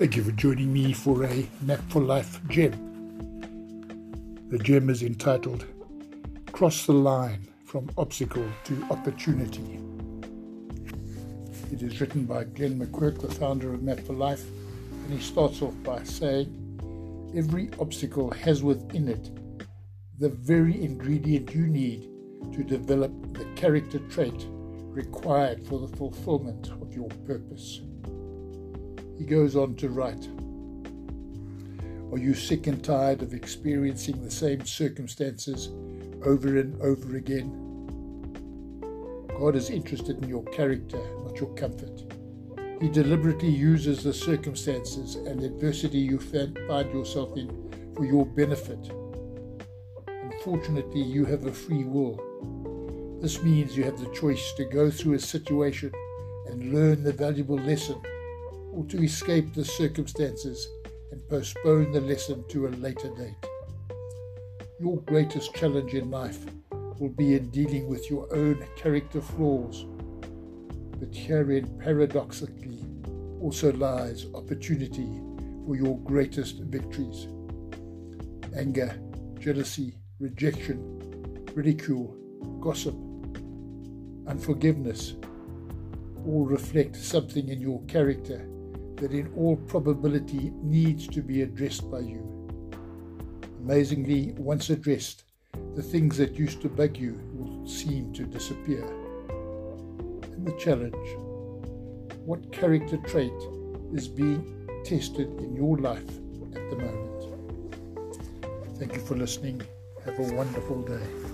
Thank you for joining me for a Map for Life gem. The gem is entitled Cross the Line from Obstacle to Opportunity. It is written by Glenn McQuirk, the founder of Map4Life, and he starts off by saying, Every obstacle has within it the very ingredient you need to develop the character trait required for the fulfillment of your purpose. He goes on to write Are you sick and tired of experiencing the same circumstances over and over again? God is interested in your character, not your comfort. He deliberately uses the circumstances and adversity you find yourself in for your benefit. Unfortunately, you have a free will. This means you have the choice to go through a situation and learn the valuable lesson or to escape the circumstances and postpone the lesson to a later date. Your greatest challenge in life will be in dealing with your own character flaws, but herein paradoxically also lies opportunity for your greatest victories. Anger, jealousy, rejection, ridicule, gossip, unforgiveness all reflect something in your character that in all probability needs to be addressed by you. Amazingly, once addressed, the things that used to bug you will seem to disappear. And the challenge what character trait is being tested in your life at the moment? Thank you for listening. Have a wonderful day.